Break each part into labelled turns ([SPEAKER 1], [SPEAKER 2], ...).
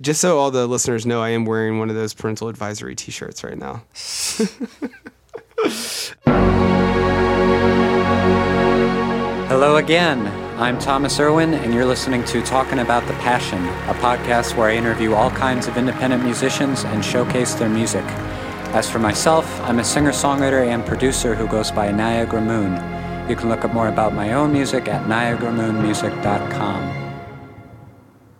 [SPEAKER 1] Just so all the listeners know, I am wearing one of those parental advisory T-shirts right now.
[SPEAKER 2] Hello again. I'm Thomas Irwin, and you're listening to Talking About the Passion, a podcast where I interview all kinds of independent musicians and showcase their music. As for myself, I'm a singer songwriter and producer who goes by Niagara Moon. You can look up more about my own music at niagaramoonmusic.com.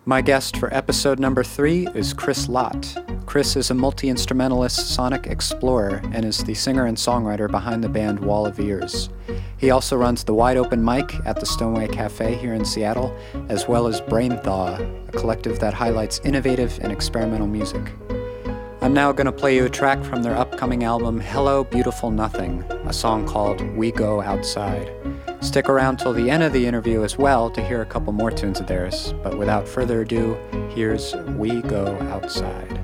[SPEAKER 2] My guest for episode number three is Chris Lott. Chris is a multi instrumentalist sonic explorer and is the singer and songwriter behind the band Wall of Ears. He also runs the Wide Open Mic at the Stone Way Cafe here in Seattle, as well as Brainthaw, a collective that highlights innovative and experimental music. I'm now going to play you a track from their upcoming album Hello Beautiful Nothing, a song called We Go Outside. Stick around till the end of the interview as well to hear a couple more tunes of theirs, but without further ado, here's We Go Outside.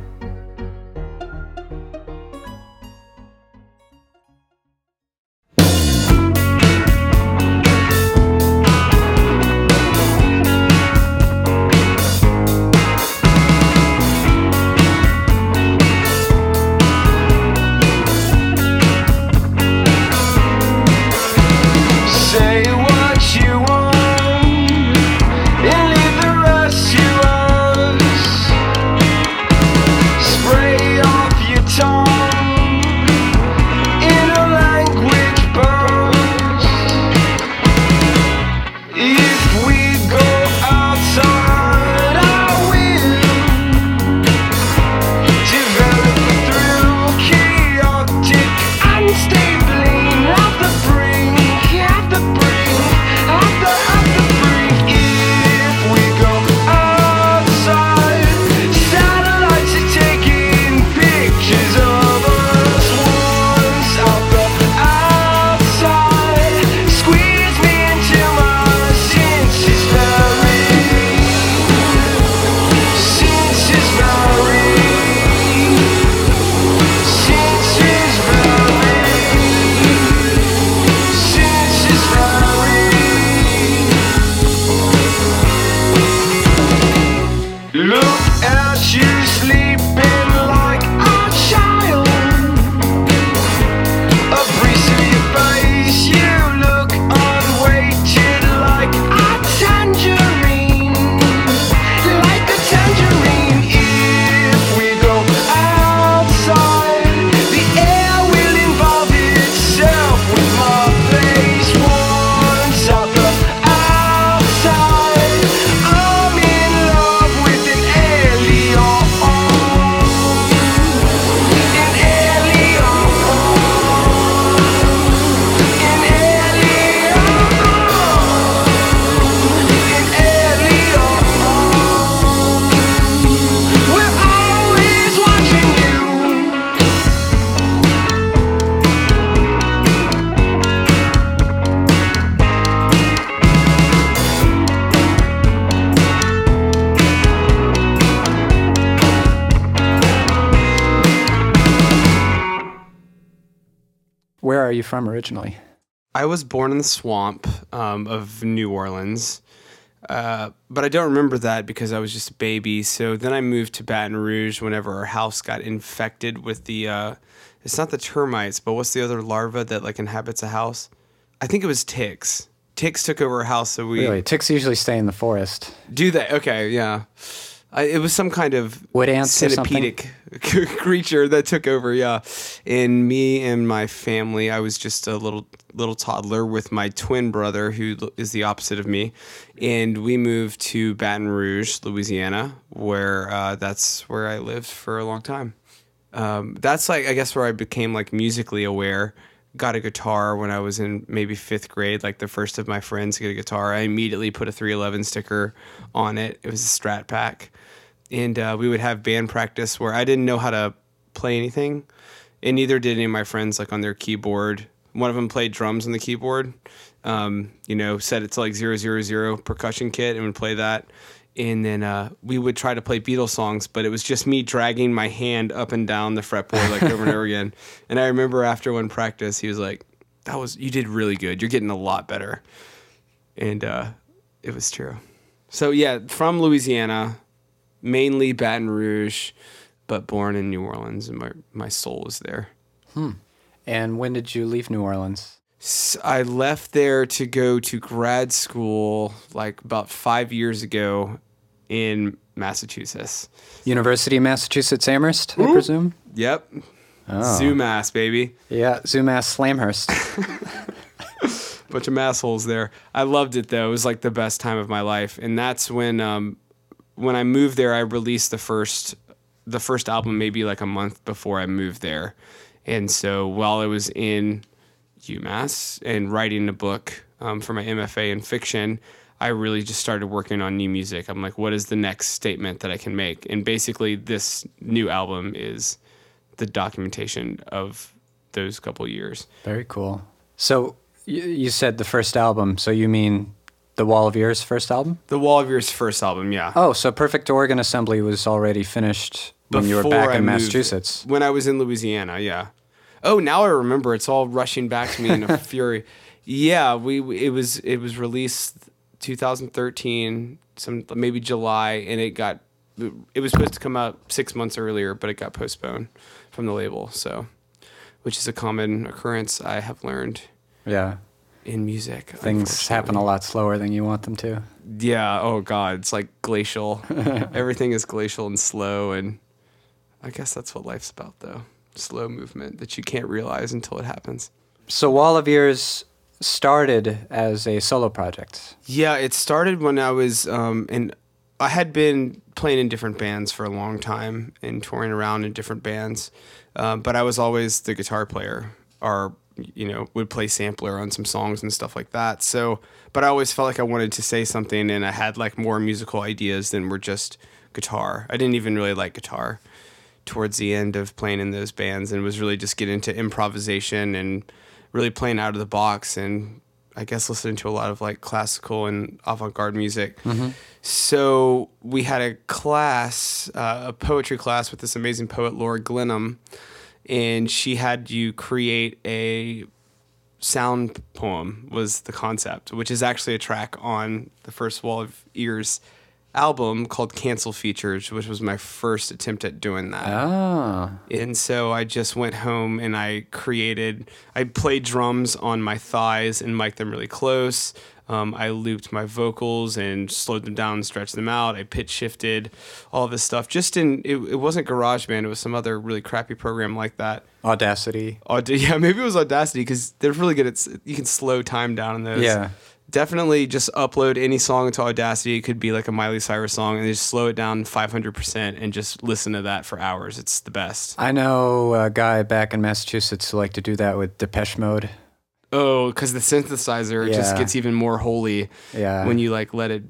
[SPEAKER 2] From originally?
[SPEAKER 1] I was born in the swamp um, of New Orleans, uh, but I don't remember that because I was just a baby. So then I moved to Baton Rouge whenever our house got infected with the. Uh, it's not the termites, but what's the other larva that like inhabits a house? I think it was ticks. Ticks took over a house, so we
[SPEAKER 2] Really, ticks usually stay in the forest.
[SPEAKER 1] do they? Okay, yeah. I, it was some kind of
[SPEAKER 2] Wood ants
[SPEAKER 1] centipedic creature that took over. Yeah, and me and my family. I was just a little little toddler with my twin brother, who is the opposite of me, and we moved to Baton Rouge, Louisiana, where uh, that's where I lived for a long time. Um, that's like I guess where I became like musically aware. Got a guitar when I was in maybe fifth grade, like the first of my friends to get a guitar. I immediately put a 311 sticker on it. It was a Strat pack, and uh, we would have band practice where I didn't know how to play anything, and neither did any of my friends. Like on their keyboard, one of them played drums on the keyboard. Um, you know, set it to like zero zero zero percussion kit and would play that. And then uh, we would try to play Beatles songs, but it was just me dragging my hand up and down the fretboard like over and over again. And I remember after one practice, he was like, "That was you did really good. You're getting a lot better." And uh, it was true. So yeah, from Louisiana, mainly Baton Rouge, but born in New Orleans, and my my soul is there.
[SPEAKER 3] And when did you leave New Orleans?
[SPEAKER 1] I left there to go to grad school like about five years ago in Massachusetts.
[SPEAKER 3] University of Massachusetts Amherst, I presume.
[SPEAKER 1] Yep.
[SPEAKER 3] Oh.
[SPEAKER 1] Zoomass, baby.
[SPEAKER 3] Yeah, Zoomass Slamhurst.
[SPEAKER 1] bunch of assholes there. I loved it though. It was like the best time of my life, and that's when um, when I moved there. I released the first the first album maybe like a month before I moved there, and so while I was in UMass and writing a book um, for my MFA in fiction. I really just started working on new music. I'm like, what is the next statement that I can make? And basically, this new album is the documentation of those couple years.
[SPEAKER 3] Very cool. So you, you said the first album. So you mean the Wall of Ears first album?
[SPEAKER 1] The Wall of Ears first album, yeah.
[SPEAKER 3] Oh, so Perfect Organ Assembly was already finished when you were back
[SPEAKER 1] I
[SPEAKER 3] in
[SPEAKER 1] moved-
[SPEAKER 3] Massachusetts.
[SPEAKER 1] When I was in Louisiana, yeah. Oh, now I remember. It's all rushing back to me in a fury. Yeah, we we- it was it was released 2013, some maybe July, and it got it was supposed to come out six months earlier, but it got postponed from the label. So, which is a common occurrence I have learned
[SPEAKER 3] Yeah.
[SPEAKER 1] In music.
[SPEAKER 3] Things happen a lot slower than you want them to.
[SPEAKER 1] Yeah. Oh God, it's like glacial. Everything is glacial and slow, and I guess that's what life's about, though. Slow movement that you can't realize until it happens.
[SPEAKER 3] So Wall of Ears started as a solo project.
[SPEAKER 1] Yeah, it started when I was, um, and I had been playing in different bands for a long time and touring around in different bands, um, but I was always the guitar player, or you know, would play sampler on some songs and stuff like that. So, but I always felt like I wanted to say something, and I had like more musical ideas than were just guitar. I didn't even really like guitar towards the end of playing in those bands, and was really just getting into improvisation and really playing out of the box and I guess listening to a lot of like classical and avant-garde music. So we had a class, uh, a poetry class with this amazing poet Laura Glenham, and she had you create a sound poem was the concept, which is actually a track on the first Wall of Ears album called Cancel Features, which was my first attempt at doing that.
[SPEAKER 3] Ah.
[SPEAKER 1] And so I just went home and I created, I played drums on my thighs and mic'd them really close. Um, I looped my vocals and slowed them down and stretched them out. I pitch shifted, all this stuff. Just in, it, it wasn't GarageBand, it was some other really crappy program like that.
[SPEAKER 3] Audacity.
[SPEAKER 1] Aud- yeah, maybe it was Audacity because they're really good at, you can slow time down in those.
[SPEAKER 3] Yeah.
[SPEAKER 1] Definitely just upload any song into Audacity. It could be like a Miley Cyrus song and just slow it down 500% and just listen to that for hours. It's the best.
[SPEAKER 3] I know a guy back in Massachusetts who liked to do that with Depeche Mode.
[SPEAKER 1] Oh, because the synthesizer just gets even more holy
[SPEAKER 3] Yeah.
[SPEAKER 1] when you like let it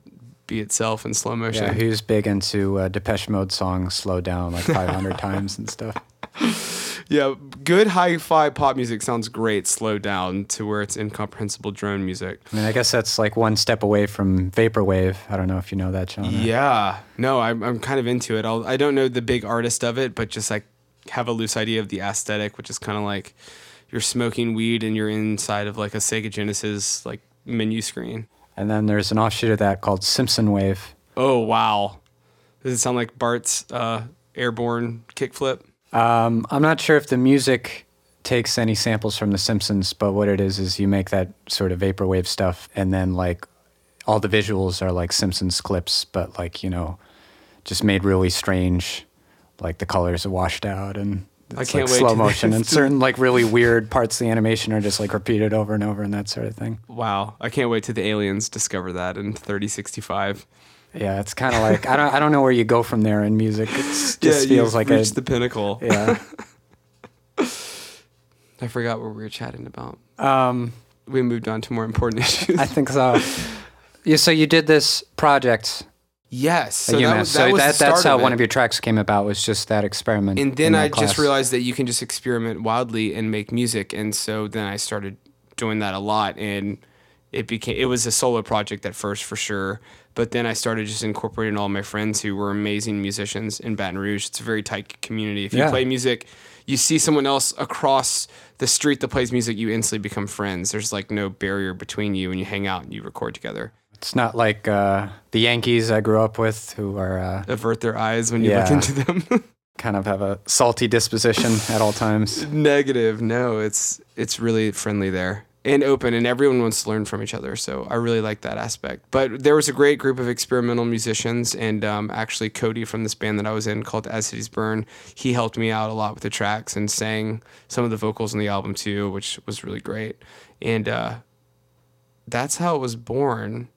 [SPEAKER 1] be itself in slow motion.
[SPEAKER 3] Yeah, he big into uh, Depeche Mode songs slowed down like 500 times and stuff.
[SPEAKER 1] Yeah, good hi-fi pop music sounds great slowed down to where it's incomprehensible drone music.
[SPEAKER 3] I mean, I guess that's like one step away from vaporwave. I don't know if you know that genre.
[SPEAKER 1] Yeah, no, I'm I'm kind of into it. I'll, I don't know the big artist of it, but just like have a loose idea of the aesthetic, which is kind of like you're smoking weed and you're inside of like a Sega Genesis like menu screen.
[SPEAKER 3] And then there's an offshoot of that called Simpson Wave.
[SPEAKER 1] Oh wow, does it sound like Bart's uh, airborne kickflip?
[SPEAKER 3] Um, I'm not sure if the music takes any samples from The Simpsons, but what it is is you make that sort of vaporwave stuff, and then like all the visuals are like Simpsons clips, but like you know, just made really strange. Like the colors are washed out, and
[SPEAKER 1] I can't
[SPEAKER 3] like
[SPEAKER 1] wait
[SPEAKER 3] slow motion, and certain like really weird parts of the animation are just like repeated over and over, and that sort of thing.
[SPEAKER 1] Wow, I can't wait till the aliens discover that in 3065.
[SPEAKER 3] Yeah, it's kind of like I don't I don't know where you go from there in music. It just feels
[SPEAKER 1] you've
[SPEAKER 3] like a
[SPEAKER 1] reached the pinnacle.
[SPEAKER 3] yeah.
[SPEAKER 1] I forgot what we were chatting about.
[SPEAKER 3] Um,
[SPEAKER 1] We moved on to more important issues.
[SPEAKER 3] I think so. Yeah, so you did this project
[SPEAKER 1] yes, so that was,
[SPEAKER 3] so
[SPEAKER 1] that was
[SPEAKER 3] that,
[SPEAKER 1] the
[SPEAKER 3] that's how
[SPEAKER 1] of
[SPEAKER 3] one of your tracks came about was just that experiment.
[SPEAKER 1] And then I just realized that you can just experiment wildly and make music, and so then I started doing that a lot, and it became it was a solo project at first for sure, but then I started just incorporating all my friends who were amazing musicians in Baton Rouge. It's a very tight community. If you
[SPEAKER 3] Yeah.
[SPEAKER 1] play music, you see someone else across the street that plays music, you instantly become friends. There's like no barrier between you, and you hang out and you record together.
[SPEAKER 3] It's not like uh, the Yankees I grew up with, who are uh,
[SPEAKER 1] Avert their eyes when you look into them.
[SPEAKER 3] kind of have a salty disposition at all times.
[SPEAKER 1] Negative. No, it's it's really friendly there and open, and everyone wants to learn from each other. So I really like that aspect. But there was a great group of experimental musicians, and um, actually Cody from this band that I was in called As Cities Burn, he helped me out a lot with the tracks and sang some of the vocals on the album too, which was really great. And uh, that's how it was born.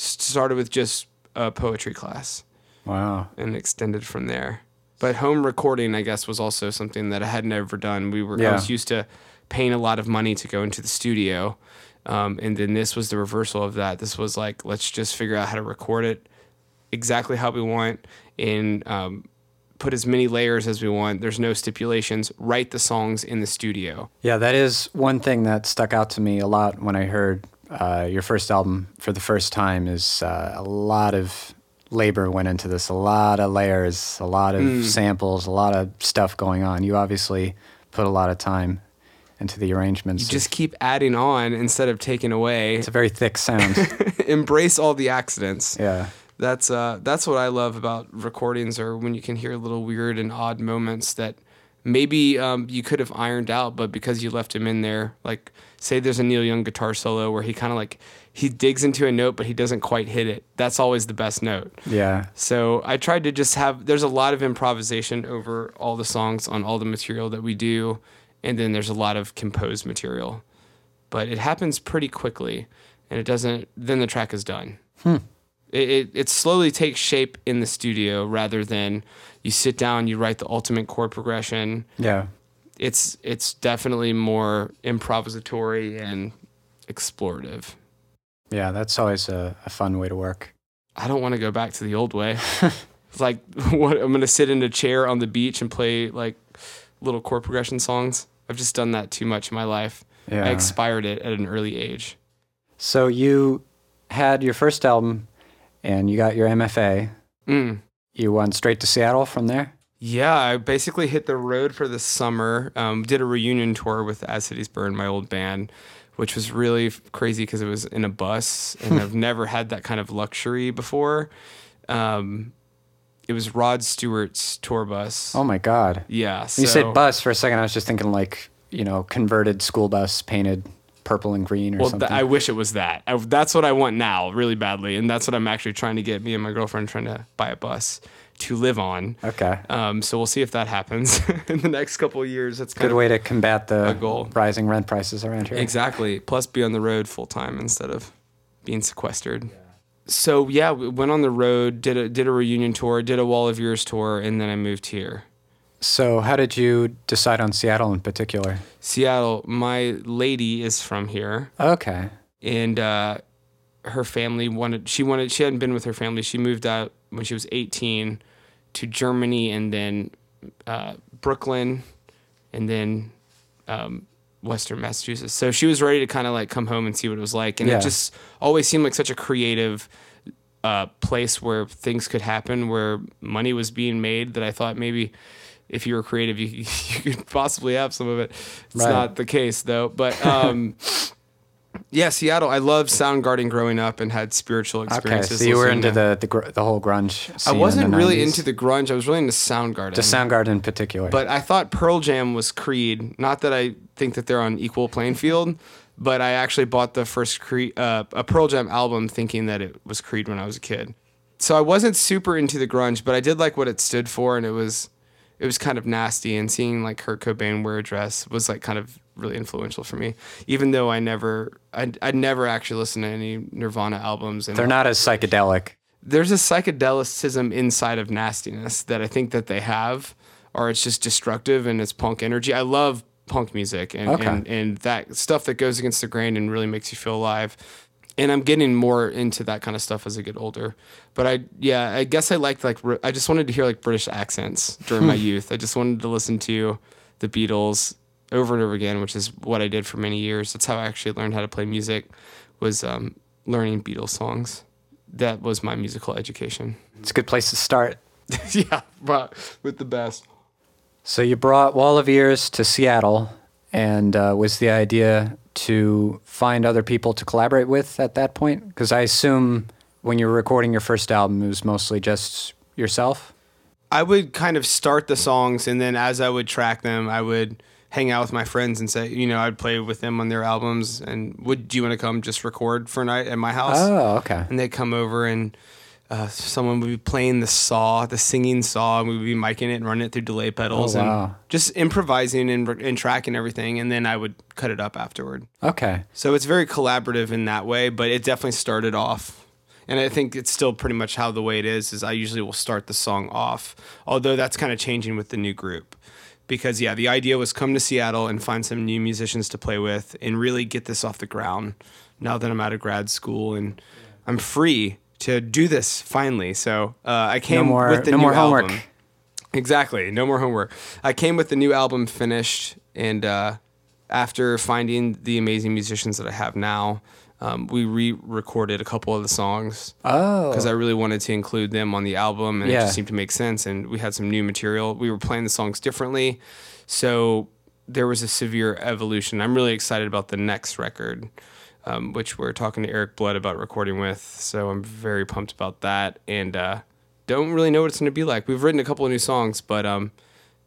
[SPEAKER 1] Started with just a poetry class
[SPEAKER 3] Wow.
[SPEAKER 1] and extended from there. But home recording, I guess, was also something that I had never done. We were I was used to paying a lot of money to go into the studio, um, and then this was the reversal of that. This was like, let's just figure out how to record it exactly how we want and um, put as many layers as we want. There's no stipulations. Write the songs in the studio.
[SPEAKER 3] Yeah, that is one thing that stuck out to me a lot when I heard uh, your first album for the first time. Is uh, a lot of labor went into this, a lot of layers, a lot of samples, a lot of stuff going on. You obviously put a lot of time into the arrangements.
[SPEAKER 1] You Just keep adding on instead of taking away.
[SPEAKER 3] it's a very thick sound.
[SPEAKER 1] Embrace all the accidents.
[SPEAKER 3] yeah.
[SPEAKER 1] That's uh, that's what I love about recordings, or when you can hear little weird and odd moments that maybe um, you could have ironed out, but because you left him in there, like say there's a Neil Young guitar solo where he kind of like he digs into a note, but he doesn't quite hit it. That's always the best note.
[SPEAKER 3] Yeah.
[SPEAKER 1] So I tried to just have. There's a lot of improvisation over all the songs on all the material that we do, and then there's a lot of composed material, but it happens pretty quickly, and it doesn't. Then the track is done. It, it it slowly takes shape in the studio rather than you sit down, you write the ultimate chord progression.
[SPEAKER 3] Yeah.
[SPEAKER 1] It's it's definitely more improvisatory and explorative.
[SPEAKER 3] Yeah. That's always a, a fun way to work.
[SPEAKER 1] I don't want to go back to the old way. it's like what I'm gonna sit in a chair on the beach and play like little chord progression songs. I've just done that too much in my life.
[SPEAKER 3] Yeah.
[SPEAKER 1] I expired it at an early age.
[SPEAKER 3] So you had your first album and you got your MFA.
[SPEAKER 1] Mm.
[SPEAKER 3] You went straight to Seattle from there?
[SPEAKER 1] Yeah, I basically hit the road for the summer. Um, did a reunion tour with As Cities Burn, my old band, which was really crazy because it was in a bus, and I've never had that kind of luxury before. Um, it was Rod Stewart's tour bus.
[SPEAKER 3] Oh my God.
[SPEAKER 1] yeah,
[SPEAKER 3] You said bus for a second. I was just thinking like, you know, converted school bus painted purple and green or
[SPEAKER 1] Well,
[SPEAKER 3] something.
[SPEAKER 1] th- I wish it was that. I, that's what I want now, really badly, and that's what I'm actually trying to get. Me and my girlfriend trying to buy a bus to live on.
[SPEAKER 3] okay.
[SPEAKER 1] Um, so we'll see if that happens in the next couple of years. That's
[SPEAKER 3] Good way to combat the
[SPEAKER 1] goal.
[SPEAKER 3] rising rent prices around here.
[SPEAKER 1] Exactly. Plus, be on the road full time instead of being sequestered. So yeah, we went on the road, did a did a reunion tour, did a Wall of Ears tour, and then I moved here.
[SPEAKER 3] So, how did you decide on Seattle in particular?
[SPEAKER 1] Seattle. My lady is from here,
[SPEAKER 3] Okay.
[SPEAKER 1] and uh, her family wanted. She wanted. She hadn't been with her family. She moved out when she was 18 to Germany, and then uh, Brooklyn, and then um, Western Massachusetts. So she was ready to kind of like come home and see what it was like, and
[SPEAKER 3] Yeah.
[SPEAKER 1] it just always seemed like such a creative uh, place where things could happen, where money was being made. That I thought maybe if you were creative, you, you could possibly have some of it. It's
[SPEAKER 3] Right.
[SPEAKER 1] not the case though, but. Um, Yeah, Seattle. I loved Soundgarden growing up and had spiritual experiences. Okay.
[SPEAKER 3] So you were into
[SPEAKER 1] to-
[SPEAKER 3] the the, the whole grunge.
[SPEAKER 1] I wasn't really
[SPEAKER 3] 90s.
[SPEAKER 1] into the grunge. I was really into Soundgarden.
[SPEAKER 3] the Soundgarden in particular.
[SPEAKER 1] But I thought Pearl Jam was Creed. Not that I think that they're on equal playing field, but I actually bought the first Creed, uh, a Pearl Jam album thinking that it was Creed when I was a kid. So I wasn't super into the grunge, but I did like what it stood for, and it was it was kind of nasty. And seeing like Kurt Cobain wear a dress was like kind of really influential for me. Even though I never, I I never actually listened to any Nirvana albums. And
[SPEAKER 3] They're not as psychedelic.
[SPEAKER 1] there's a psychedelicism inside of nastiness that I think that they have, or it's just destructive and it's punk energy. I love punk music and,
[SPEAKER 3] Okay.
[SPEAKER 1] and, and that stuff that goes against the grain and really makes you feel alive. And I'm getting more into that kind of stuff as I get older. But I, yeah, I guess I liked like, I just wanted to hear like British accents during my youth. I just wanted to listen to the Beatles over and over again, which is what I did for many years. That's how I actually learned how to play music was um, learning Beatles songs that was my musical education.
[SPEAKER 3] It's a good place to start.
[SPEAKER 1] yeah, but with the best.
[SPEAKER 3] So you brought Wall of Ears to Seattle, and uh, was the idea to find other people to collaborate with at that point? Because I assume when you were recording your first album, it was mostly just yourself.
[SPEAKER 1] I would kind of start the songs, and then as I would track them, I would hang out with my friends and say, you know, I'd play with them on their albums. And would do you want to come just record for a night at my house?
[SPEAKER 3] Oh, okay.
[SPEAKER 1] and they'd come over and uh, someone would be playing the saw, the singing saw, and we would be miking it and running it through delay pedals
[SPEAKER 3] Oh,
[SPEAKER 1] and just improvising and, and tracking everything. And then I would cut it up afterward.
[SPEAKER 3] Okay.
[SPEAKER 1] So it's very collaborative in that way, but it definitely started off. And I think it's still pretty much how the way it is is I usually will start the song off. Although that's kind of changing with the new group. Because yeah, the idea was come to Seattle and find some new musicians to play with and really get this off the ground now that I'm out of grad school and I'm free to do this finally. So uh, I came
[SPEAKER 3] No more,
[SPEAKER 1] with the
[SPEAKER 3] no
[SPEAKER 1] new
[SPEAKER 3] more homework.
[SPEAKER 1] album. Exactly. No more homework. I came with the new album finished, and uh, after finding the amazing musicians that I have now, um, we re-recorded a couple of the songs
[SPEAKER 3] Oh.
[SPEAKER 1] because I really wanted to include them on the album, and it just seemed to make sense. And we had some new material. We were playing the songs differently, so there was a severe evolution. I'm really excited about the next record, um, which we're talking to Eric Blood about recording with. So I'm very pumped about that, and uh, don't really know what it's going to be like. We've written a couple of new songs, but um,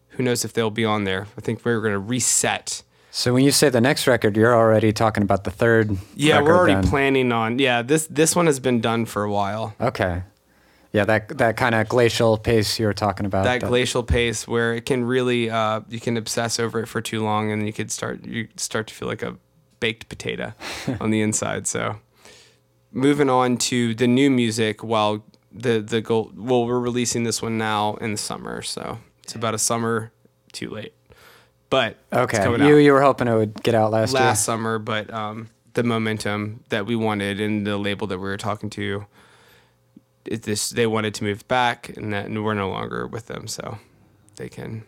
[SPEAKER 1] who knows if they'll be on there? I think we're going to reset.
[SPEAKER 3] So when you say the next record, you're already talking about the third.
[SPEAKER 1] Yeah, we're already
[SPEAKER 3] then.
[SPEAKER 1] planning on. Yeah, this this one has been done for a while.
[SPEAKER 3] Okay. Yeah, that that kind of glacial pace you were talking about.
[SPEAKER 1] that glacial pace where it can really uh, you can obsess over it for too long and you could start you start to feel like a baked potato on the inside so moving on to the new music while the the goal well we're releasing this one now in the summer so it's about a summer too late but
[SPEAKER 3] Okay. You
[SPEAKER 1] out
[SPEAKER 3] you were hoping it would get out last,
[SPEAKER 1] last summer but um, the momentum that we wanted and the label that we were talking to it, this they wanted to move back and that and we're no longer with them so they can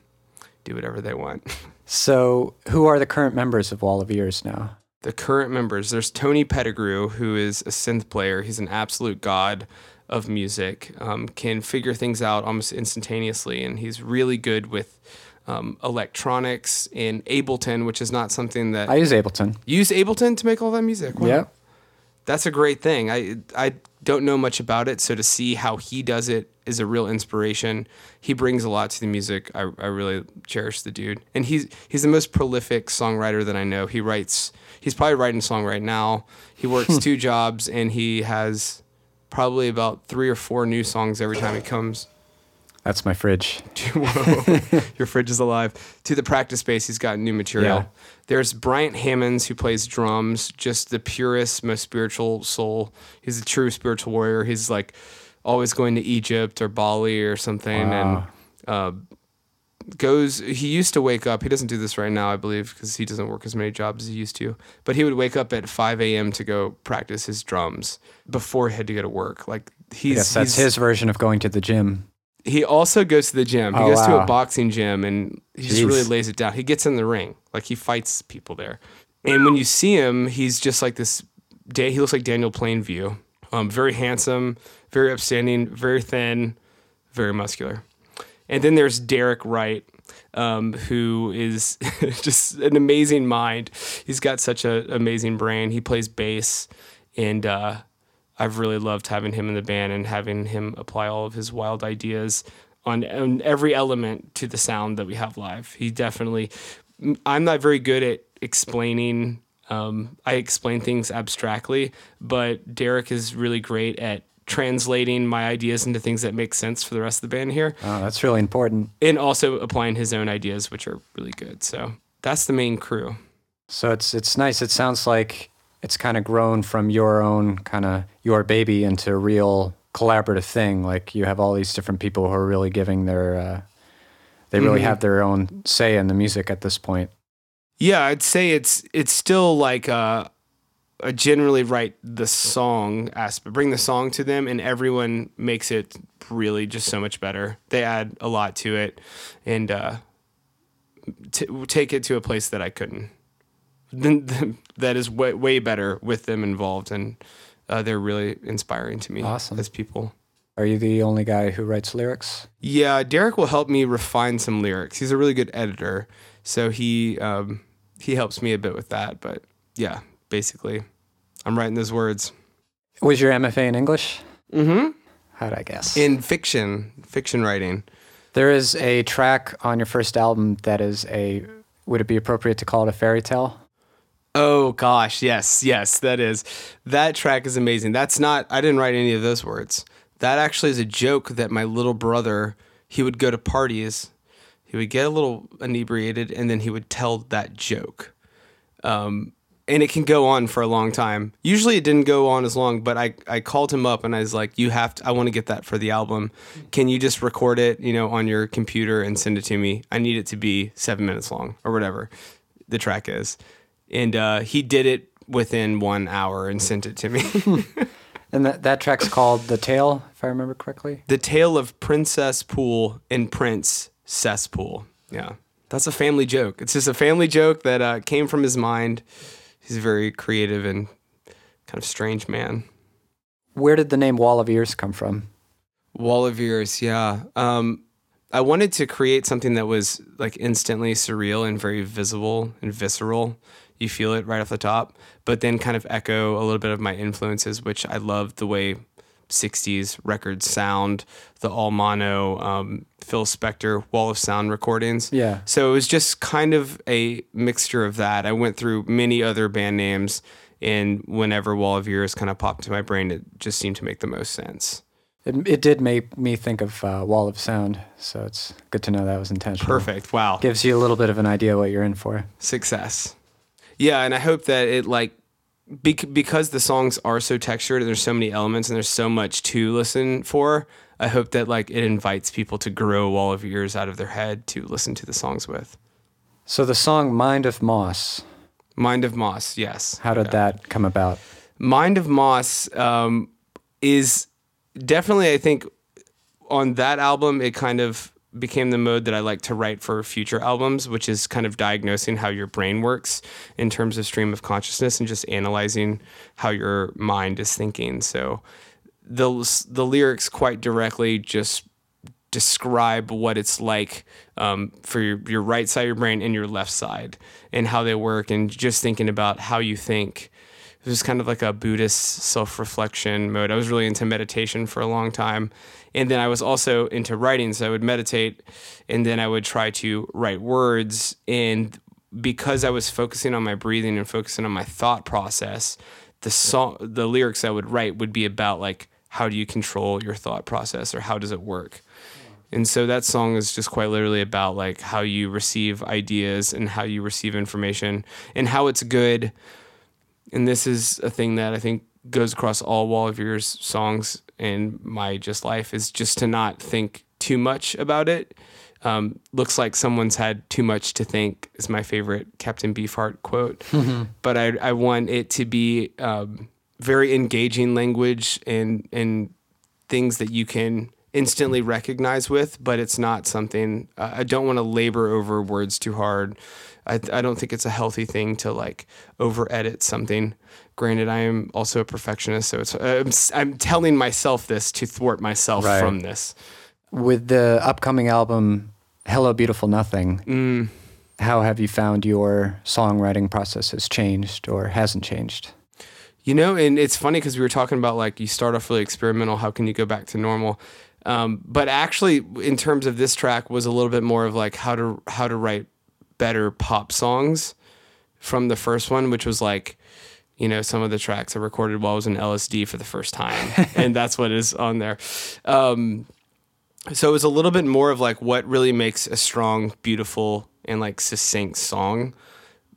[SPEAKER 1] do whatever they want.
[SPEAKER 3] So who are the current members of Wall of Ears now?
[SPEAKER 1] The current members there's tony pettigrew who is a synth player he's an absolute god of music um, can figure things out almost instantaneously and he's really good with um, electronics in ableton which is not something that
[SPEAKER 3] I use Ableton.
[SPEAKER 1] you use ableton to make all that music Wow.
[SPEAKER 3] Yep.
[SPEAKER 1] That's a great thing. I I don't know much about it, so to see how he does it is a real inspiration. He brings a lot to the music. I, I really cherish the dude, and he's he's the most prolific songwriter that I know. He writes. He's probably writing a song right now. He works two jobs, and he has probably about three or four new songs every time he comes.
[SPEAKER 3] That's my fridge.
[SPEAKER 1] Whoa, your fridge is alive. To the practice space, he's got new material.
[SPEAKER 3] Yeah.
[SPEAKER 1] There's Bryant Hammonds who plays drums, just the purest, most spiritual soul. He's a true spiritual warrior. He's like always going to Egypt or Bali or something, and uh, goes. He used to wake up. He doesn't do this right now, I believe, because he doesn't work as many jobs as he used to. But he would wake up at 5 a.m. to go practice his drums before he had to go to work. Like he's
[SPEAKER 3] Yes, that's
[SPEAKER 1] he's-
[SPEAKER 3] his version of going to the gym.
[SPEAKER 1] He also goes to the gym. He
[SPEAKER 3] Oh,
[SPEAKER 1] goes to a boxing gym and he just really lays it down. He gets in the ring, like he fights people there. And when you see him, he's just like this. Da- He looks like Daniel Plainview. Um, very handsome, very upstanding, very thin, very muscular. And then there's Derek Wright, um, who is just an amazing mind. He's got such an amazing brain. He plays bass, and uh, I've really loved having him in the band and having him apply all of his wild ideas on, on every element to the sound that we have live. He definitely, I'm not very good at explaining. Um, I explain things abstractly, but Derek is really great at translating my ideas into things that make sense for the rest of the band here
[SPEAKER 3] Oh, that's really important.
[SPEAKER 1] and also applying his own ideas, which are really good. So that's the main crew.
[SPEAKER 3] So it's it's nice. It sounds like it's kind of grown from your own kind of your baby into a real collaborative thing. Like you have all these different people who are really giving their uh, they really
[SPEAKER 1] Mhm.
[SPEAKER 3] have their own say in the music at this point.
[SPEAKER 1] Yeah, I'd say it's it's still like uh, a generally write the song aspect, bring the song to them, and everyone makes it really just so much better. They add a lot to it, and uh, t- take it to a place that I couldn't. Then that is way way better with them involved, and uh, they're really inspiring to me
[SPEAKER 3] Awesome.
[SPEAKER 1] as people.
[SPEAKER 3] Are you the only guy who writes lyrics?
[SPEAKER 1] Yeah, Derek will help me refine some lyrics. He's a really good editor, so he um, he helps me a bit with that. But yeah, basically, I'm writing those words
[SPEAKER 3] Was your MFA in English?
[SPEAKER 1] mm-hmm.
[SPEAKER 3] How'd I guess?
[SPEAKER 1] in fiction, fiction writing.
[SPEAKER 3] there is a track on your first album that is a. Would it be appropriate to call it a fairy tale?
[SPEAKER 1] Oh gosh, yes, yes, that is. That track is amazing. That's not I didn't write any of those words. That actually is a joke that my little brother, he would go to parties, he would get a little inebriated and then he would tell that joke. Um and it can go on for a long time. Usually it didn't go on as long, but I, I called him up and I was like, You have to I want to get that for the album. Can you just record it, you know, on your computer and send it to me? I need it to be seven minutes long or whatever the track is and uh, he did it within one hour and sent it to me.
[SPEAKER 3] And that, that track's called The Tale, if I remember correctly.
[SPEAKER 1] the tale of Princess Pool and Prince Cesspool. Yeah, that's a family joke. It's just a family joke that uh, came from his mind. He's a very creative and kind of strange man.
[SPEAKER 3] Where did the name Wall of Ears come from?
[SPEAKER 1] Wall of Ears, yeah. Um, I wanted to create something that was like instantly surreal and very visible and visceral. You feel it right off the top, but then kind of echo a little bit of my influences, which I love the way 60s records sound, the all mono, um, Phil Spector, Wall of Sound recordings.
[SPEAKER 3] Yeah.
[SPEAKER 1] So it was just kind of a mixture of that. I went through many other band names, and whenever Wall of Ears kind of popped into my brain, it just seemed to make the most sense.
[SPEAKER 3] It, it did make me think of uh, Wall of Sound, so it's good to know that was intentional.
[SPEAKER 1] Perfect. Wow.
[SPEAKER 3] Gives you a little bit of an idea what you're in for.
[SPEAKER 1] success. Yeah, and I hope that it like bec- because the songs are so textured and there's so many elements and there's so much to listen for. I hope that like it invites people to grow wall of ears out of their head to listen to the songs with.
[SPEAKER 3] So the song Mind of Moss,
[SPEAKER 1] Mind of Moss, yes.
[SPEAKER 3] how did that come about?
[SPEAKER 1] Mind of Moss um, is definitely, I think, on that album, it kind of became the mode that I like to write for future albums, which is kind of diagnosing how your brain works in terms of stream of consciousness and just analyzing how your mind is thinking. So the the lyrics quite directly just describe what it's like um, for your, your right side of your brain and your left side and how they work and just thinking about how you think it was kind of like a Buddhist self reflection mode. I was really into meditation for a long time. And then I was also into writing. So I would meditate and then I would try to write words. And because I was focusing on my breathing and focusing on my thought process, the song, the lyrics I would write would be about like, how do you control your thought process or how does it work? And so that song is just quite literally about like how you receive ideas and how you receive information and how it's good and this is a thing that I think goes across all Wall of Ears songs and my just life is just to not think too much about it. Um, looks like someone's had too much to think is my favorite Captain Beefheart quote. But I, I want it to be um, very engaging language and and things that you can instantly recognize with, but it's not something uh, I don't want to labor over words too hard. I, I don't think it's a healthy thing to like over edit something. Granted, I am also a perfectionist, so it's I'm, I'm telling myself this to thwart myself
[SPEAKER 3] Right.
[SPEAKER 1] from this.
[SPEAKER 3] With the upcoming album, Hello Beautiful Nothing,
[SPEAKER 1] Mm.
[SPEAKER 3] how have you found your songwriting process has changed or hasn't changed?
[SPEAKER 1] You know, and it's funny because we were talking about like you start off really experimental. How can you go back to normal? Um, but actually, in terms of this track, was a little bit more of like how to how to write better pop songs from the first one, which was like, you know, some of the tracks I recorded while I was in LSD for the first time, and that's what is on there. Um, so it was a little bit more of like what really makes a strong, beautiful, and like succinct song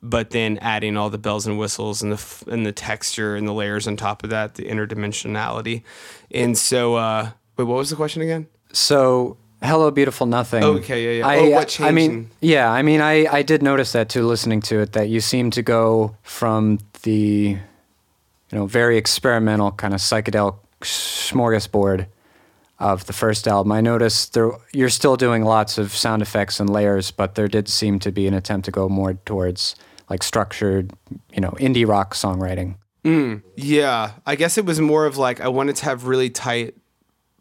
[SPEAKER 1] but then adding all the bells and whistles and the and the texture and the layers on top of that, the interdimensionality. And so, uh, wait, what was the question again?
[SPEAKER 3] So, Hello Beautiful Nothing.
[SPEAKER 1] Okay, yeah, yeah.
[SPEAKER 3] I,
[SPEAKER 1] Oh, what uh,
[SPEAKER 3] I mean,
[SPEAKER 1] changed?
[SPEAKER 3] yeah, I mean, I, I did notice that too, listening to it, that you seem to go from the, you know, very experimental kind of psychedelic smorgasbord of the first album. I noticed there you're still doing lots of sound effects and layers, but there did seem to be an attempt to go more towards like structured, you know, indie rock songwriting.
[SPEAKER 1] Mm, yeah, I guess it was more of like I wanted to have really tight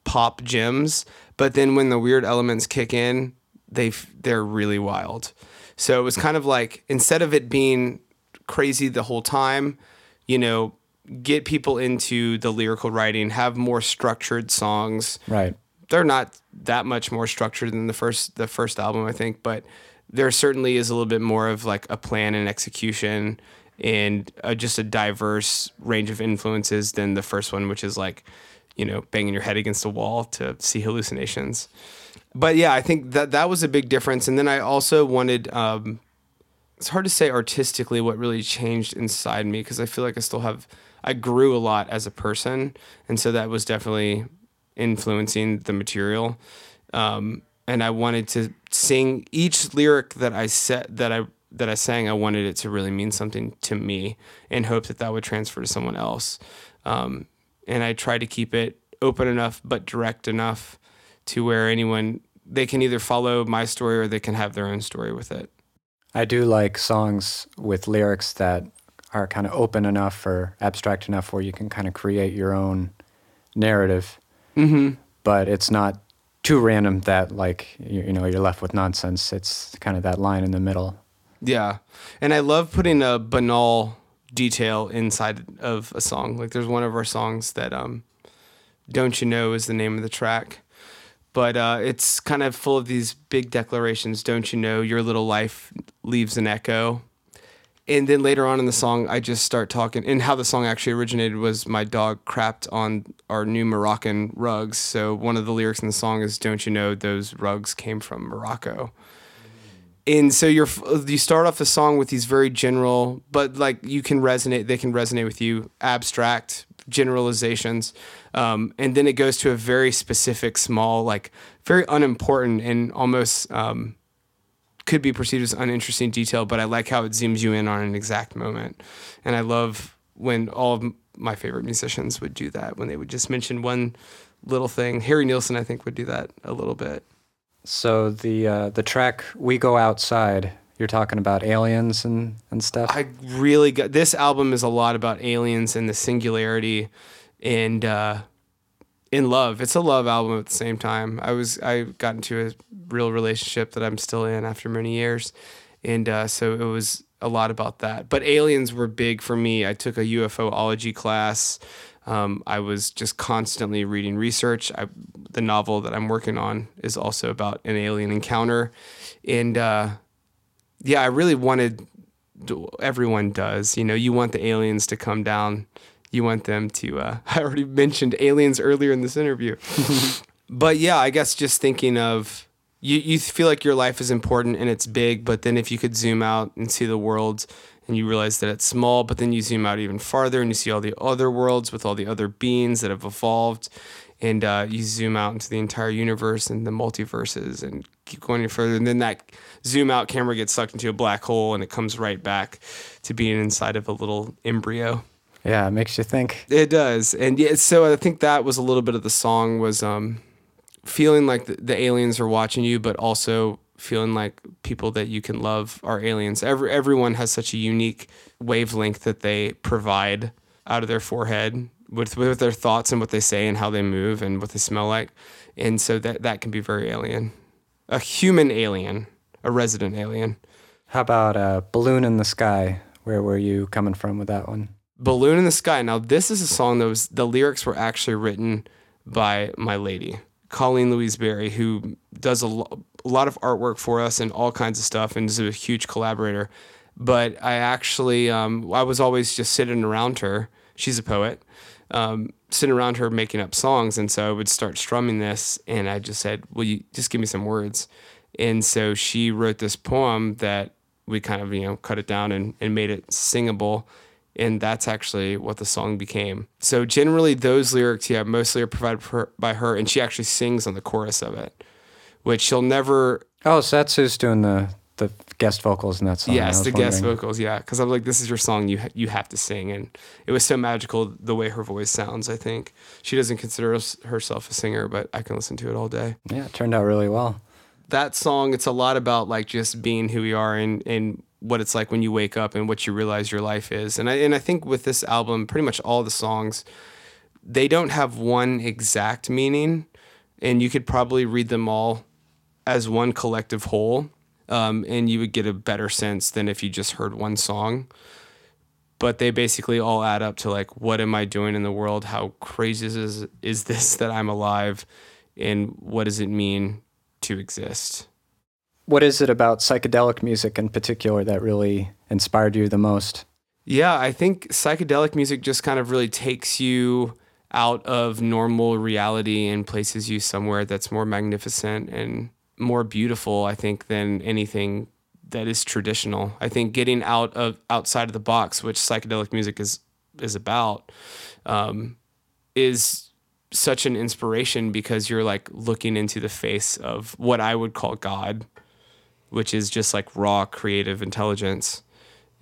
[SPEAKER 1] pop gems, but then when the weird elements kick in, they they're really wild. So it was kind of like instead of it being crazy the whole time. You know, get people into the lyrical writing, have more structured songs.
[SPEAKER 3] Right.
[SPEAKER 1] They're not that much more structured than the first the first album, I think, but there certainly is a little bit more of like a plan and execution and uh, just a diverse range of influences than the first one, which is like, you know, banging your head against the wall to see hallucinations. But yeah, I think that that was a big difference. And then I also wanted, um, it's hard to say artistically what really changed inside me because I feel like I still have, I grew a lot as a person. And so that was definitely influencing the material. Um, and I wanted to sing each lyric that I said that I that I sang. I wanted it to really mean something to me, and hope that that would transfer to someone else. Um, and I try to keep it open enough but direct enough to where anyone they can either follow my story or they can have their own story with it.
[SPEAKER 3] I do like songs with lyrics that are kind of open enough or abstract enough where you can kind of create your own narrative. Mm-hmm. But it's not too random that like you, you know you're left with nonsense. It's kind of that line in the middle.
[SPEAKER 1] Yeah. And I love putting a banal detail inside of a song. Like there's one of our songs that um Don't You Know is the name of the track. But uh, it's kind of full of these big declarations. Don't you know your little life leaves an echo? And then later on in the song, I just start talking. And how the song actually originated was my dog crapped on our new Moroccan rugs. So one of the lyrics in the song is, "Don't you know those rugs came from Morocco?" And so you're you start off the song with these very general but like you can resonate they can resonate with you abstract generalizations um, and then it goes to a very specific small like very unimportant and almost um, could be perceived as uninteresting detail but i like how it zooms you in on an exact moment. And i love when all of my favorite musicians would do that when they would just mention one little thing. Harry nilsson i think would do that a little bit
[SPEAKER 3] So the uh, the track "We Go Outside," you're talking about aliens and and stuff.
[SPEAKER 1] I really got this album is a lot about aliens and the singularity and uh in love. It's a love album at the same time. I was I got into a real relationship that I'm still in after many years. And uh so it was a lot about that. But aliens were big for me. I took a UFOlogy class. Um, I was just constantly reading research. I, the novel that I'm working on is also about an alien encounter, and uh, yeah, I really wanted. Everyone does, you know. You want the aliens to come down. You want them to. Uh, I already mentioned aliens earlier in this interview, but yeah, I guess just thinking of you. You feel like your life is important and it's big, but then if you could zoom out and see the world, and you realize that it's small, but then you zoom out even farther and you see all the other worlds with all the other beings that have evolved, and uh, you zoom out into the entire universe and the multiverses and keep going any further. And then that zoom out camera gets sucked into a black hole and it comes right back to being inside of a little embryo.
[SPEAKER 3] yeah, it makes you think.
[SPEAKER 1] It does, and yeah. So I think that was a little bit of the song was um, feeling like the, the aliens are watching you, but also feeling like people that you can love are aliens. Every everyone has such a unique wavelength that they provide out of their forehead with with their thoughts and what they say and how they move and what they smell like, and so that that can be very alien, a human alien, a resident alien.
[SPEAKER 3] How about a "Balloon in the Sky"? Where were you coming from with that one?
[SPEAKER 1] Balloon in the Sky. Now, this is a song that was, the lyrics were actually written by my lady, Colleen Louise Berry, who does a, lo- a lot of artwork for us and all kinds of stuff and is a huge collaborator. But I actually, um, I was always just sitting around her. She's a poet, um, sitting around her making up songs. And so I would start strumming this and I just said, Will you just give me some words? And so she wrote this poem that we kind of, you know, cut it down and, and made it singable and that's actually what the song became. So generally, those lyrics, yeah, mostly are provided by her, and she actually sings on the chorus of it, which she'll never.
[SPEAKER 3] Oh, so that's who's doing the the guest vocals in that song.
[SPEAKER 1] Yes, the guest vocals, yeah, because I'm like, this is your song, you ha- you have to sing, and it was so magical the way her voice sounds. I think she doesn't consider herself a singer, but I can listen to it all day.
[SPEAKER 3] Yeah, it turned out really well.
[SPEAKER 1] that song it's a lot about like just being who we are and and what it's like when you wake up and what you realize your life is and I and I think with this album pretty much all the songs they don't have one exact meaning and you could probably read them all as one collective whole um, and you would get a better sense than if you just heard one song but they basically all add up to like what am I doing in the world? How crazy is is this that I'm alive, and what does it mean to exist?
[SPEAKER 3] What is it about psychedelic music in particular that really inspired you the most?
[SPEAKER 1] Yeah, I think psychedelic music just kind of really takes you out of normal reality and places you somewhere that's more magnificent and more beautiful, I think, than anything that is traditional. I think getting out of outside of the box, which psychedelic music is is about, um, is such an inspiration because you're like looking into the face of what I would call God, which is just like raw creative intelligence,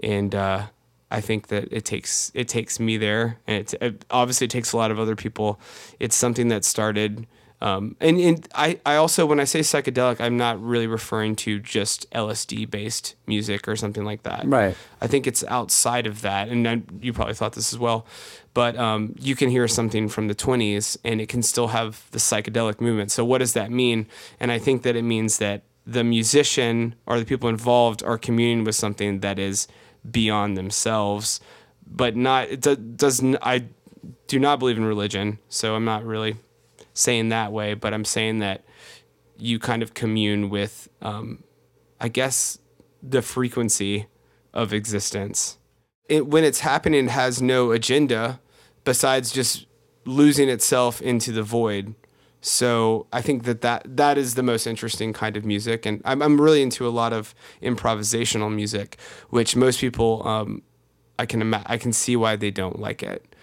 [SPEAKER 1] and uh, I think that it takes it takes me there, and it, it obviously takes a lot of other people. It's something that started. Um, and, and I, I also, when I say psychedelic, I'm not really referring to just LSD based music or something like that.
[SPEAKER 3] Right.
[SPEAKER 1] I think it's outside of that. And I, you probably thought this as well. But um, you can hear something from the 20s and it can still have the psychedelic movement. So, what does that mean? And I think that it means that the musician or the people involved are communing with something that is beyond themselves, but not, it do, doesn't, I do not believe in religion. So, I'm not really saying that way, but I'm saying that you kind of commune with, um, I guess, the frequency of existence. It, when it's happening, has no agenda besides just losing itself into the void. So I think that, that that is the most interesting kind of music, and I'm I'm really into a lot of improvisational music, which most people um, I can ima- I can see why they don't like it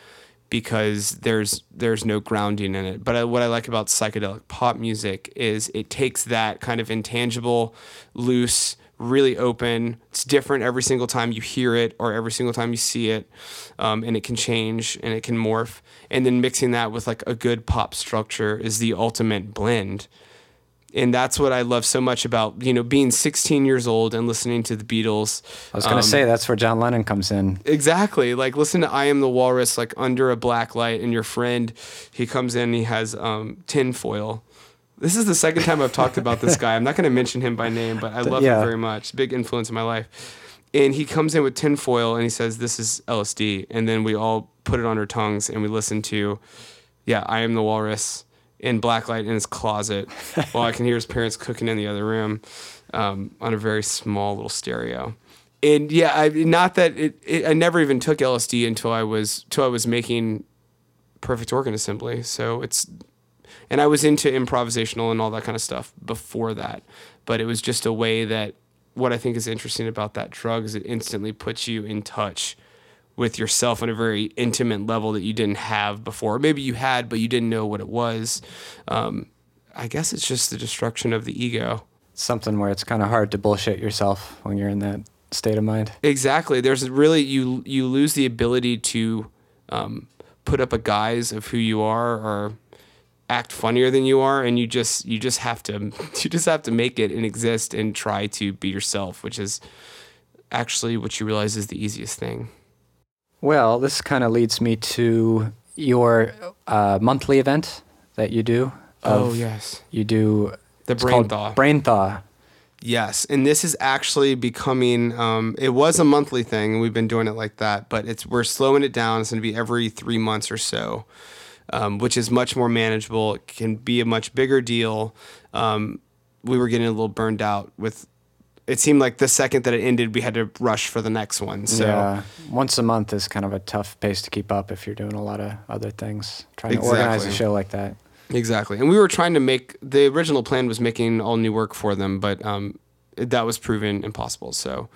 [SPEAKER 1] because there's there's no grounding in it. But I, what I like about psychedelic pop music is it takes that kind of intangible, loose, really open. It's different every single time you hear it or every single time you see it, um, and it can change and it can morph. And then mixing that with like a good pop structure is the ultimate blend and that's what I love so much about you know being 16 years old and listening to the Beatles.
[SPEAKER 3] I was going to
[SPEAKER 1] Um,
[SPEAKER 3] say that's where John Lennon comes in.
[SPEAKER 1] Exactly. Like listen to I Am the Walrus like under a black light and your friend he comes in he has um tinfoil. This is the second time I've talked about this guy. I'm not going to mention him by name, but I love
[SPEAKER 3] yeah.
[SPEAKER 1] him very much. Big influence in my life. And he comes in with tinfoil and he says this is LSD and then we all put it on our tongues and we listen to yeah, I Am the Walrus in blacklight in his closet while I can hear his parents cooking in the other room um, on a very small little stereo. And yeah, I not that it, it. I never even took LSD until I was till I was making Perfect Organ Assembly. So it's and I was into improvisational and all that kind of stuff before that. But it was just a way that what I think is interesting about that drug is it instantly puts you in touch with yourself on a very intimate level that you didn't have before. Maybe you had, but you didn't know what it was. Um, I guess it's just the destruction of the ego.
[SPEAKER 3] Something where it's kind of hard to bullshit yourself when you're in that state of mind.
[SPEAKER 1] Exactly. There's really you you lose the ability to um, put up a guise of who you are or act funnier than you are, and you just you just have to you just have to make it and exist and try to be yourself, which is actually what you realize is the easiest thing.
[SPEAKER 3] Well, this kind of leads me to your uh, monthly event that you do.
[SPEAKER 1] Oh yes,
[SPEAKER 3] You do
[SPEAKER 1] the
[SPEAKER 3] it's
[SPEAKER 1] brain
[SPEAKER 3] called
[SPEAKER 1] thaw.
[SPEAKER 3] Brainthaw.
[SPEAKER 1] Yes, and this is actually becoming. Um, it was a monthly thing, and we've been doing it like that. But it's we're slowing it down. It's going to be every three months or so, um, which is much more manageable. It can be a much bigger deal. Um, we were getting a little burned out with. It seemed like the second that it ended, we had to rush for the next one. So
[SPEAKER 3] yeah, once a month is kind of a tough pace to keep up if you're doing a lot of other things. Trying to organize a show like that.
[SPEAKER 1] Exactly. And we were trying to make the original plan was making all new work for them, but um, that was proven impossible. So,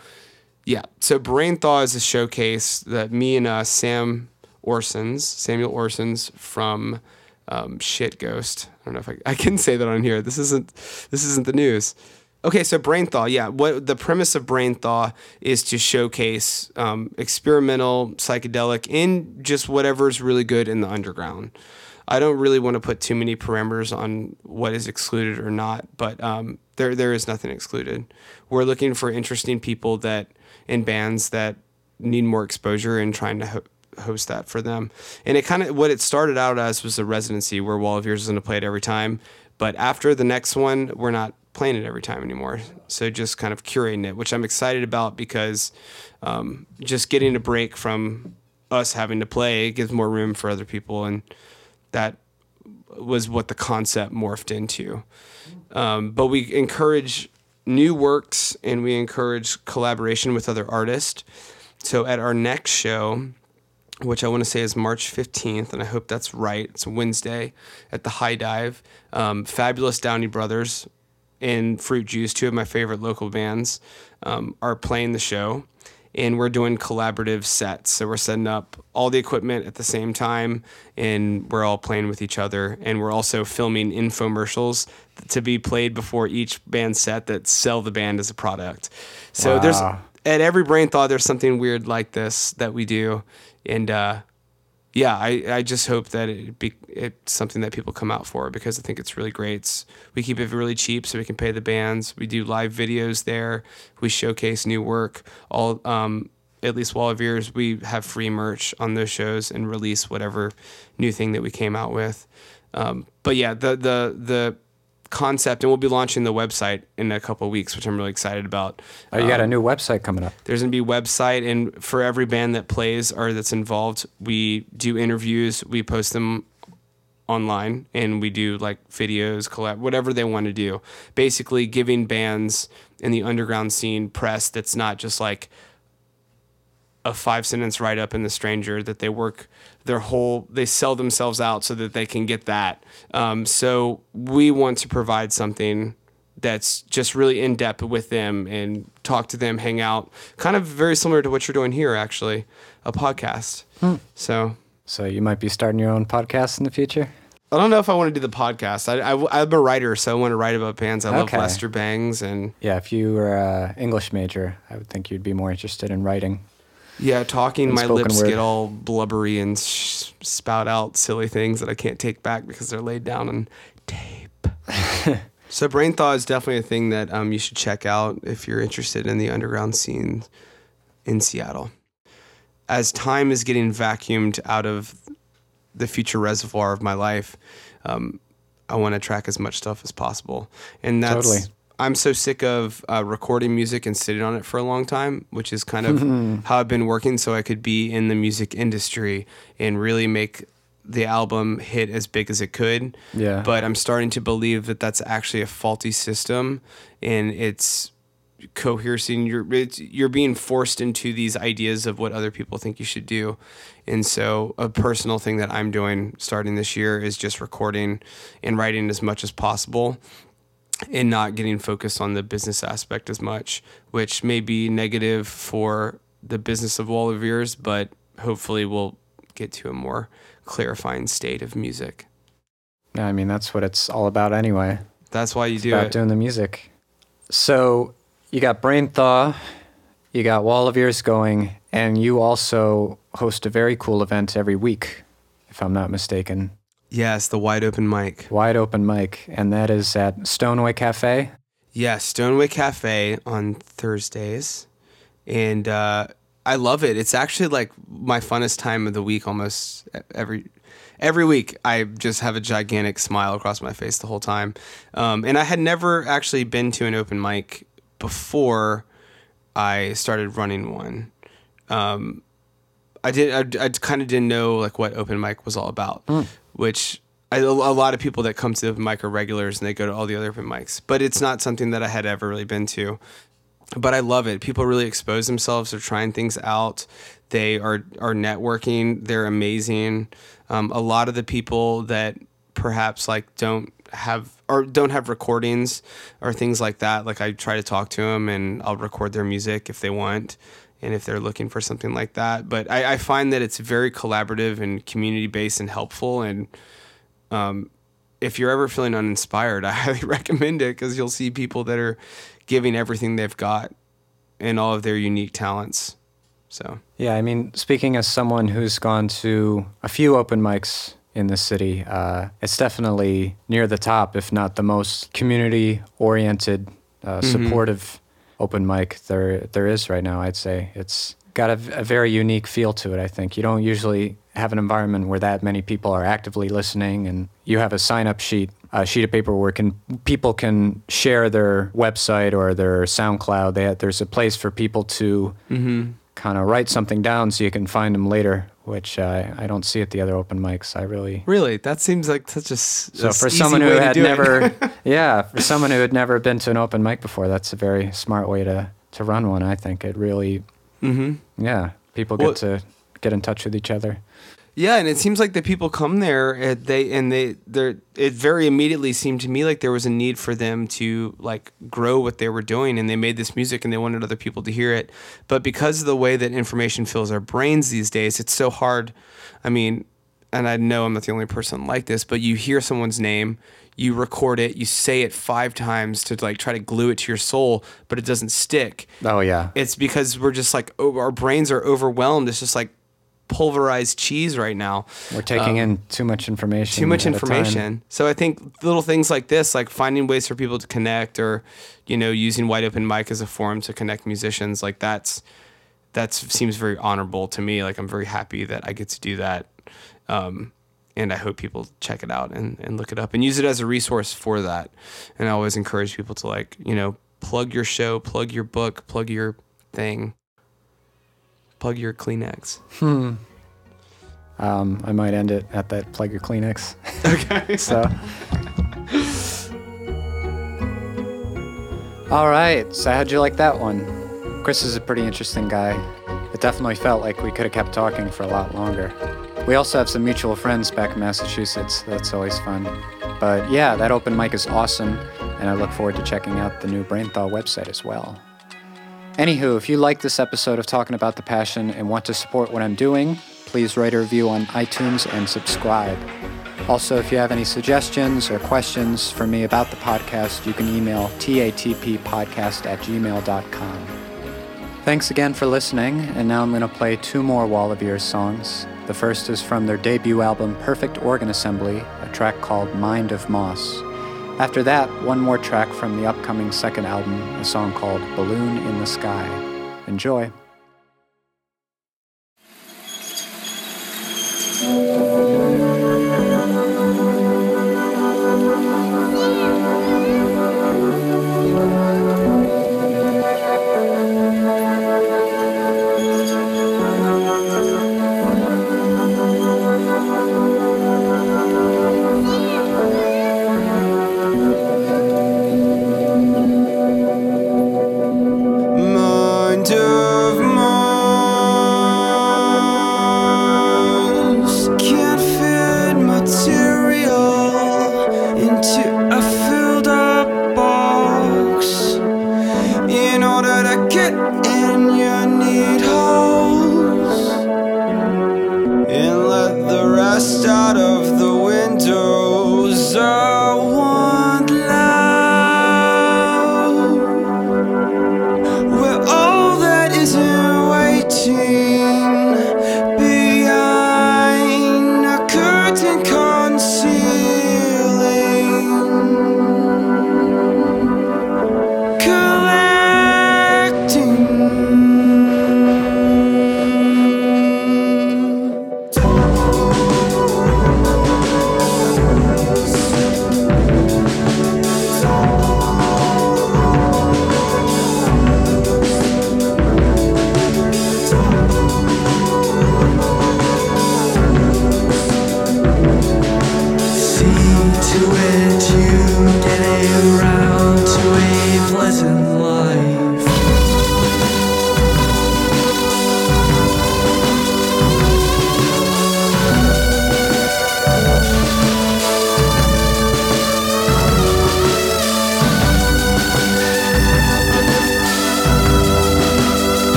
[SPEAKER 1] yeah. So Brainthaw is a showcase that me and uh, Sam Orsons, Samuel Orsons from um, Shit Ghost. I don't know if I, I can say that on here. This isn't this isn't the news. Okay, so Brainthaw, yeah. What the premise of Brainthaw is to showcase um, experimental psychedelic in just whatever's really good in the underground. I don't really want to put too many parameters on what is excluded or not, but um, there there is nothing excluded. We're looking for interesting people that in bands that need more exposure and trying to ho- host that for them. And it kind of what it started out as was a residency where Wall of Ears is going to play it every time, but after the next one, we're not playing it every time anymore. So just kind of curating it, which I'm excited about because um, just getting a break from us having to play gives more room for other people, and that was what the concept morphed into. Um, but we encourage new works and we encourage collaboration with other artists. So at our next show, which I want to say is March 15th, and I hope that's right. It's Wednesday at the High Dive. Um, Fabulous Downey Brothers and Fruit Juice, two of my favorite local bands, um, are playing the show. And we're doing collaborative sets. So we're setting up all the equipment at the same time, and we're all playing with each other. And we're also filming infomercials to be played before each band set that sell the band as a product. So there's at every Brainthaw there's something weird like this that we do and uh yeah i i just hope that it be it's something that people come out for because i think it's really great. It's, we keep it really cheap so we can pay the bands. We do live videos there. We showcase new work. All um at least wall of ears we have free merch on those shows and release whatever new thing that we came out with. Um but yeah the the the concept and we'll be launching the website in a couple of weeks which i'm really excited about
[SPEAKER 3] Oh, you got a
[SPEAKER 1] Um,
[SPEAKER 3] new website coming up.
[SPEAKER 1] there's gonna be a website, and for every band that plays or that's involved, we do interviews. We post them online, and we do like videos, collab, whatever they want to do. Basically, giving bands in the underground scene press that's not just like a five sentence write up in the stranger that they work their whole they sell themselves out so that they can get that um, so we want to provide something that's just really in depth with them and talk to them hang out kind of very similar to what you're doing here actually a podcast so
[SPEAKER 3] So you might be starting your own podcast in the future.
[SPEAKER 1] I don't know if I want to do the podcast. I, I, am a writer, so I want to write about bands. I love Lester Bangs and
[SPEAKER 3] Yeah, if you were a English major, I would think you'd be more interested in writing.
[SPEAKER 1] Yeah, talking, my lips
[SPEAKER 3] word.
[SPEAKER 1] get all blubbery and sh- spout out silly things that I can't take back because they're laid down on tape. so, Brainthaw is definitely a thing that um, you should check out if you're interested in the underground scene in Seattle. As time is getting vacuumed out of the future reservoir of my life, um, I want to track as much stuff as possible. And that's.
[SPEAKER 3] Totally.
[SPEAKER 1] I'm so sick of uh, recording music and sitting on it for a long time, which is kind of how I've been working so I could be in the music industry and really make the album hit as big as it could.
[SPEAKER 3] Yeah.
[SPEAKER 1] But I'm starting to believe that that's actually a faulty system and it's coercing you're it's, you're being forced into these ideas of what other people think you should do. And so a personal thing that I'm doing starting this year is just recording and writing as much as possible and not getting focused on the business aspect as much, which may be negative for the business of Wall of Ears, but hopefully we'll get to a more clarifying state of music.
[SPEAKER 3] Yeah, I mean that's what it's all about anyway.
[SPEAKER 1] That's why you
[SPEAKER 3] It's
[SPEAKER 1] do
[SPEAKER 3] about
[SPEAKER 1] it.
[SPEAKER 3] doing the music. So you got Brainthaw, you got Wall of Ears going, and you also host a very cool event every week, if I'm not mistaken.
[SPEAKER 1] Yes, the wide open mic.
[SPEAKER 3] Wide open mic, and that is at Stone Way Cafe.
[SPEAKER 1] Yes, Stone Way Cafe on Thursdays. And uh, I love it. It's actually like my funnest time of the week almost every every week. I just have a gigantic smile across my face the whole time. Um, and I had never actually been to an open mic before I started running one. Um, I did. I, I kind of didn't know like what open mic was all about, which I, a lot of people that come to the open mic are regulars and they go to all the other open mics. But it's not something that I had ever really been to. But I love it. People really expose themselves. They're trying things out. They are are networking. They're amazing. Um, a lot of the people that perhaps like don't have or don't have recordings or things like that. Like I try to talk to them and I'll record their music if they want and if they're looking for something like that. But I, I find that it's very collaborative and community based and helpful. And um, if you're ever feeling uninspired, I highly recommend it because you'll see people that are giving everything they've got and all of their unique talents. So
[SPEAKER 3] Yeah, I mean, speaking as someone who's gone to a few open mics in the city, uh, it's definitely near the top, if not the most community-oriented, uh, supportive open mic there there is right now. I'd say it's got a very unique feel to it. I think you don't usually have an environment where that many people are actively listening, and you have a sign-up sheet a sheet of paper where can people can share their website or their SoundCloud. They there's a place for people to mm-hmm. kind of write something down so you can find them later, which uh, I don't see at the other open mics. I really
[SPEAKER 1] Really, that seems like such a
[SPEAKER 3] so for someone who had never, yeah, for someone who had never been to an open mic before, that's a very smart way to to run one. I think it really,
[SPEAKER 1] mm-hmm.
[SPEAKER 3] yeah, people
[SPEAKER 1] Well-
[SPEAKER 3] get to get in touch with each other.
[SPEAKER 1] Yeah, and it seems like the people come there and they and they they it very immediately seemed to me like there was a need for them to like grow what they were doing and they made this music and they wanted other people to hear it. But because of the way that information fills our brains these days, it's so hard. I mean, and I know I'm not the only person like this, but you hear someone's name, you record it, you say it 5 times to like try to glue it to your soul, but it doesn't stick
[SPEAKER 3] Oh yeah,
[SPEAKER 1] it's because we're just like oh, our brains are overwhelmed. It's just like pulverized cheese right now.
[SPEAKER 3] we're taking in too much information.
[SPEAKER 1] Um, Too much
[SPEAKER 3] at a time.
[SPEAKER 1] information. So I think little things like this, like finding ways for people to connect, or you know, using Wide Open Mic as a forum to connect musicians, like that's that seems very honorable to me. Like I'm very happy that I get to do that. Um, and I hope people check it out and, and look it up and use it as a resource for that. And I always encourage people to like, you know, plug your show, plug your book, plug your thing, plug your Kleenex. Hmm.
[SPEAKER 3] Um, I might end it at that plug your Kleenex. Okay. so. All right. So how'd you like that one? Chris is a pretty interesting guy. It definitely felt like we could have kept talking for a lot longer. We also have some mutual friends back in Massachusetts. That's always fun. But yeah, that open mic is awesome, and I look forward to checking out the new Brainthaw website as well. Anywho, if you like this episode of Talking About the Passion and want to support what I'm doing, please write a review on iTunes and subscribe. Also, if you have any suggestions or questions for me about the podcast, you can email tatppodcast at gmail.com. Thanks again for listening, and now I'm going to play two more Wall of Ears songs. The first is from their debut album Perfect Organ Assembly, a track called Mind of Moss. After that, one more track from the upcoming second album, a song called Balloon in the Sky. Enjoy.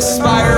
[SPEAKER 1] I'm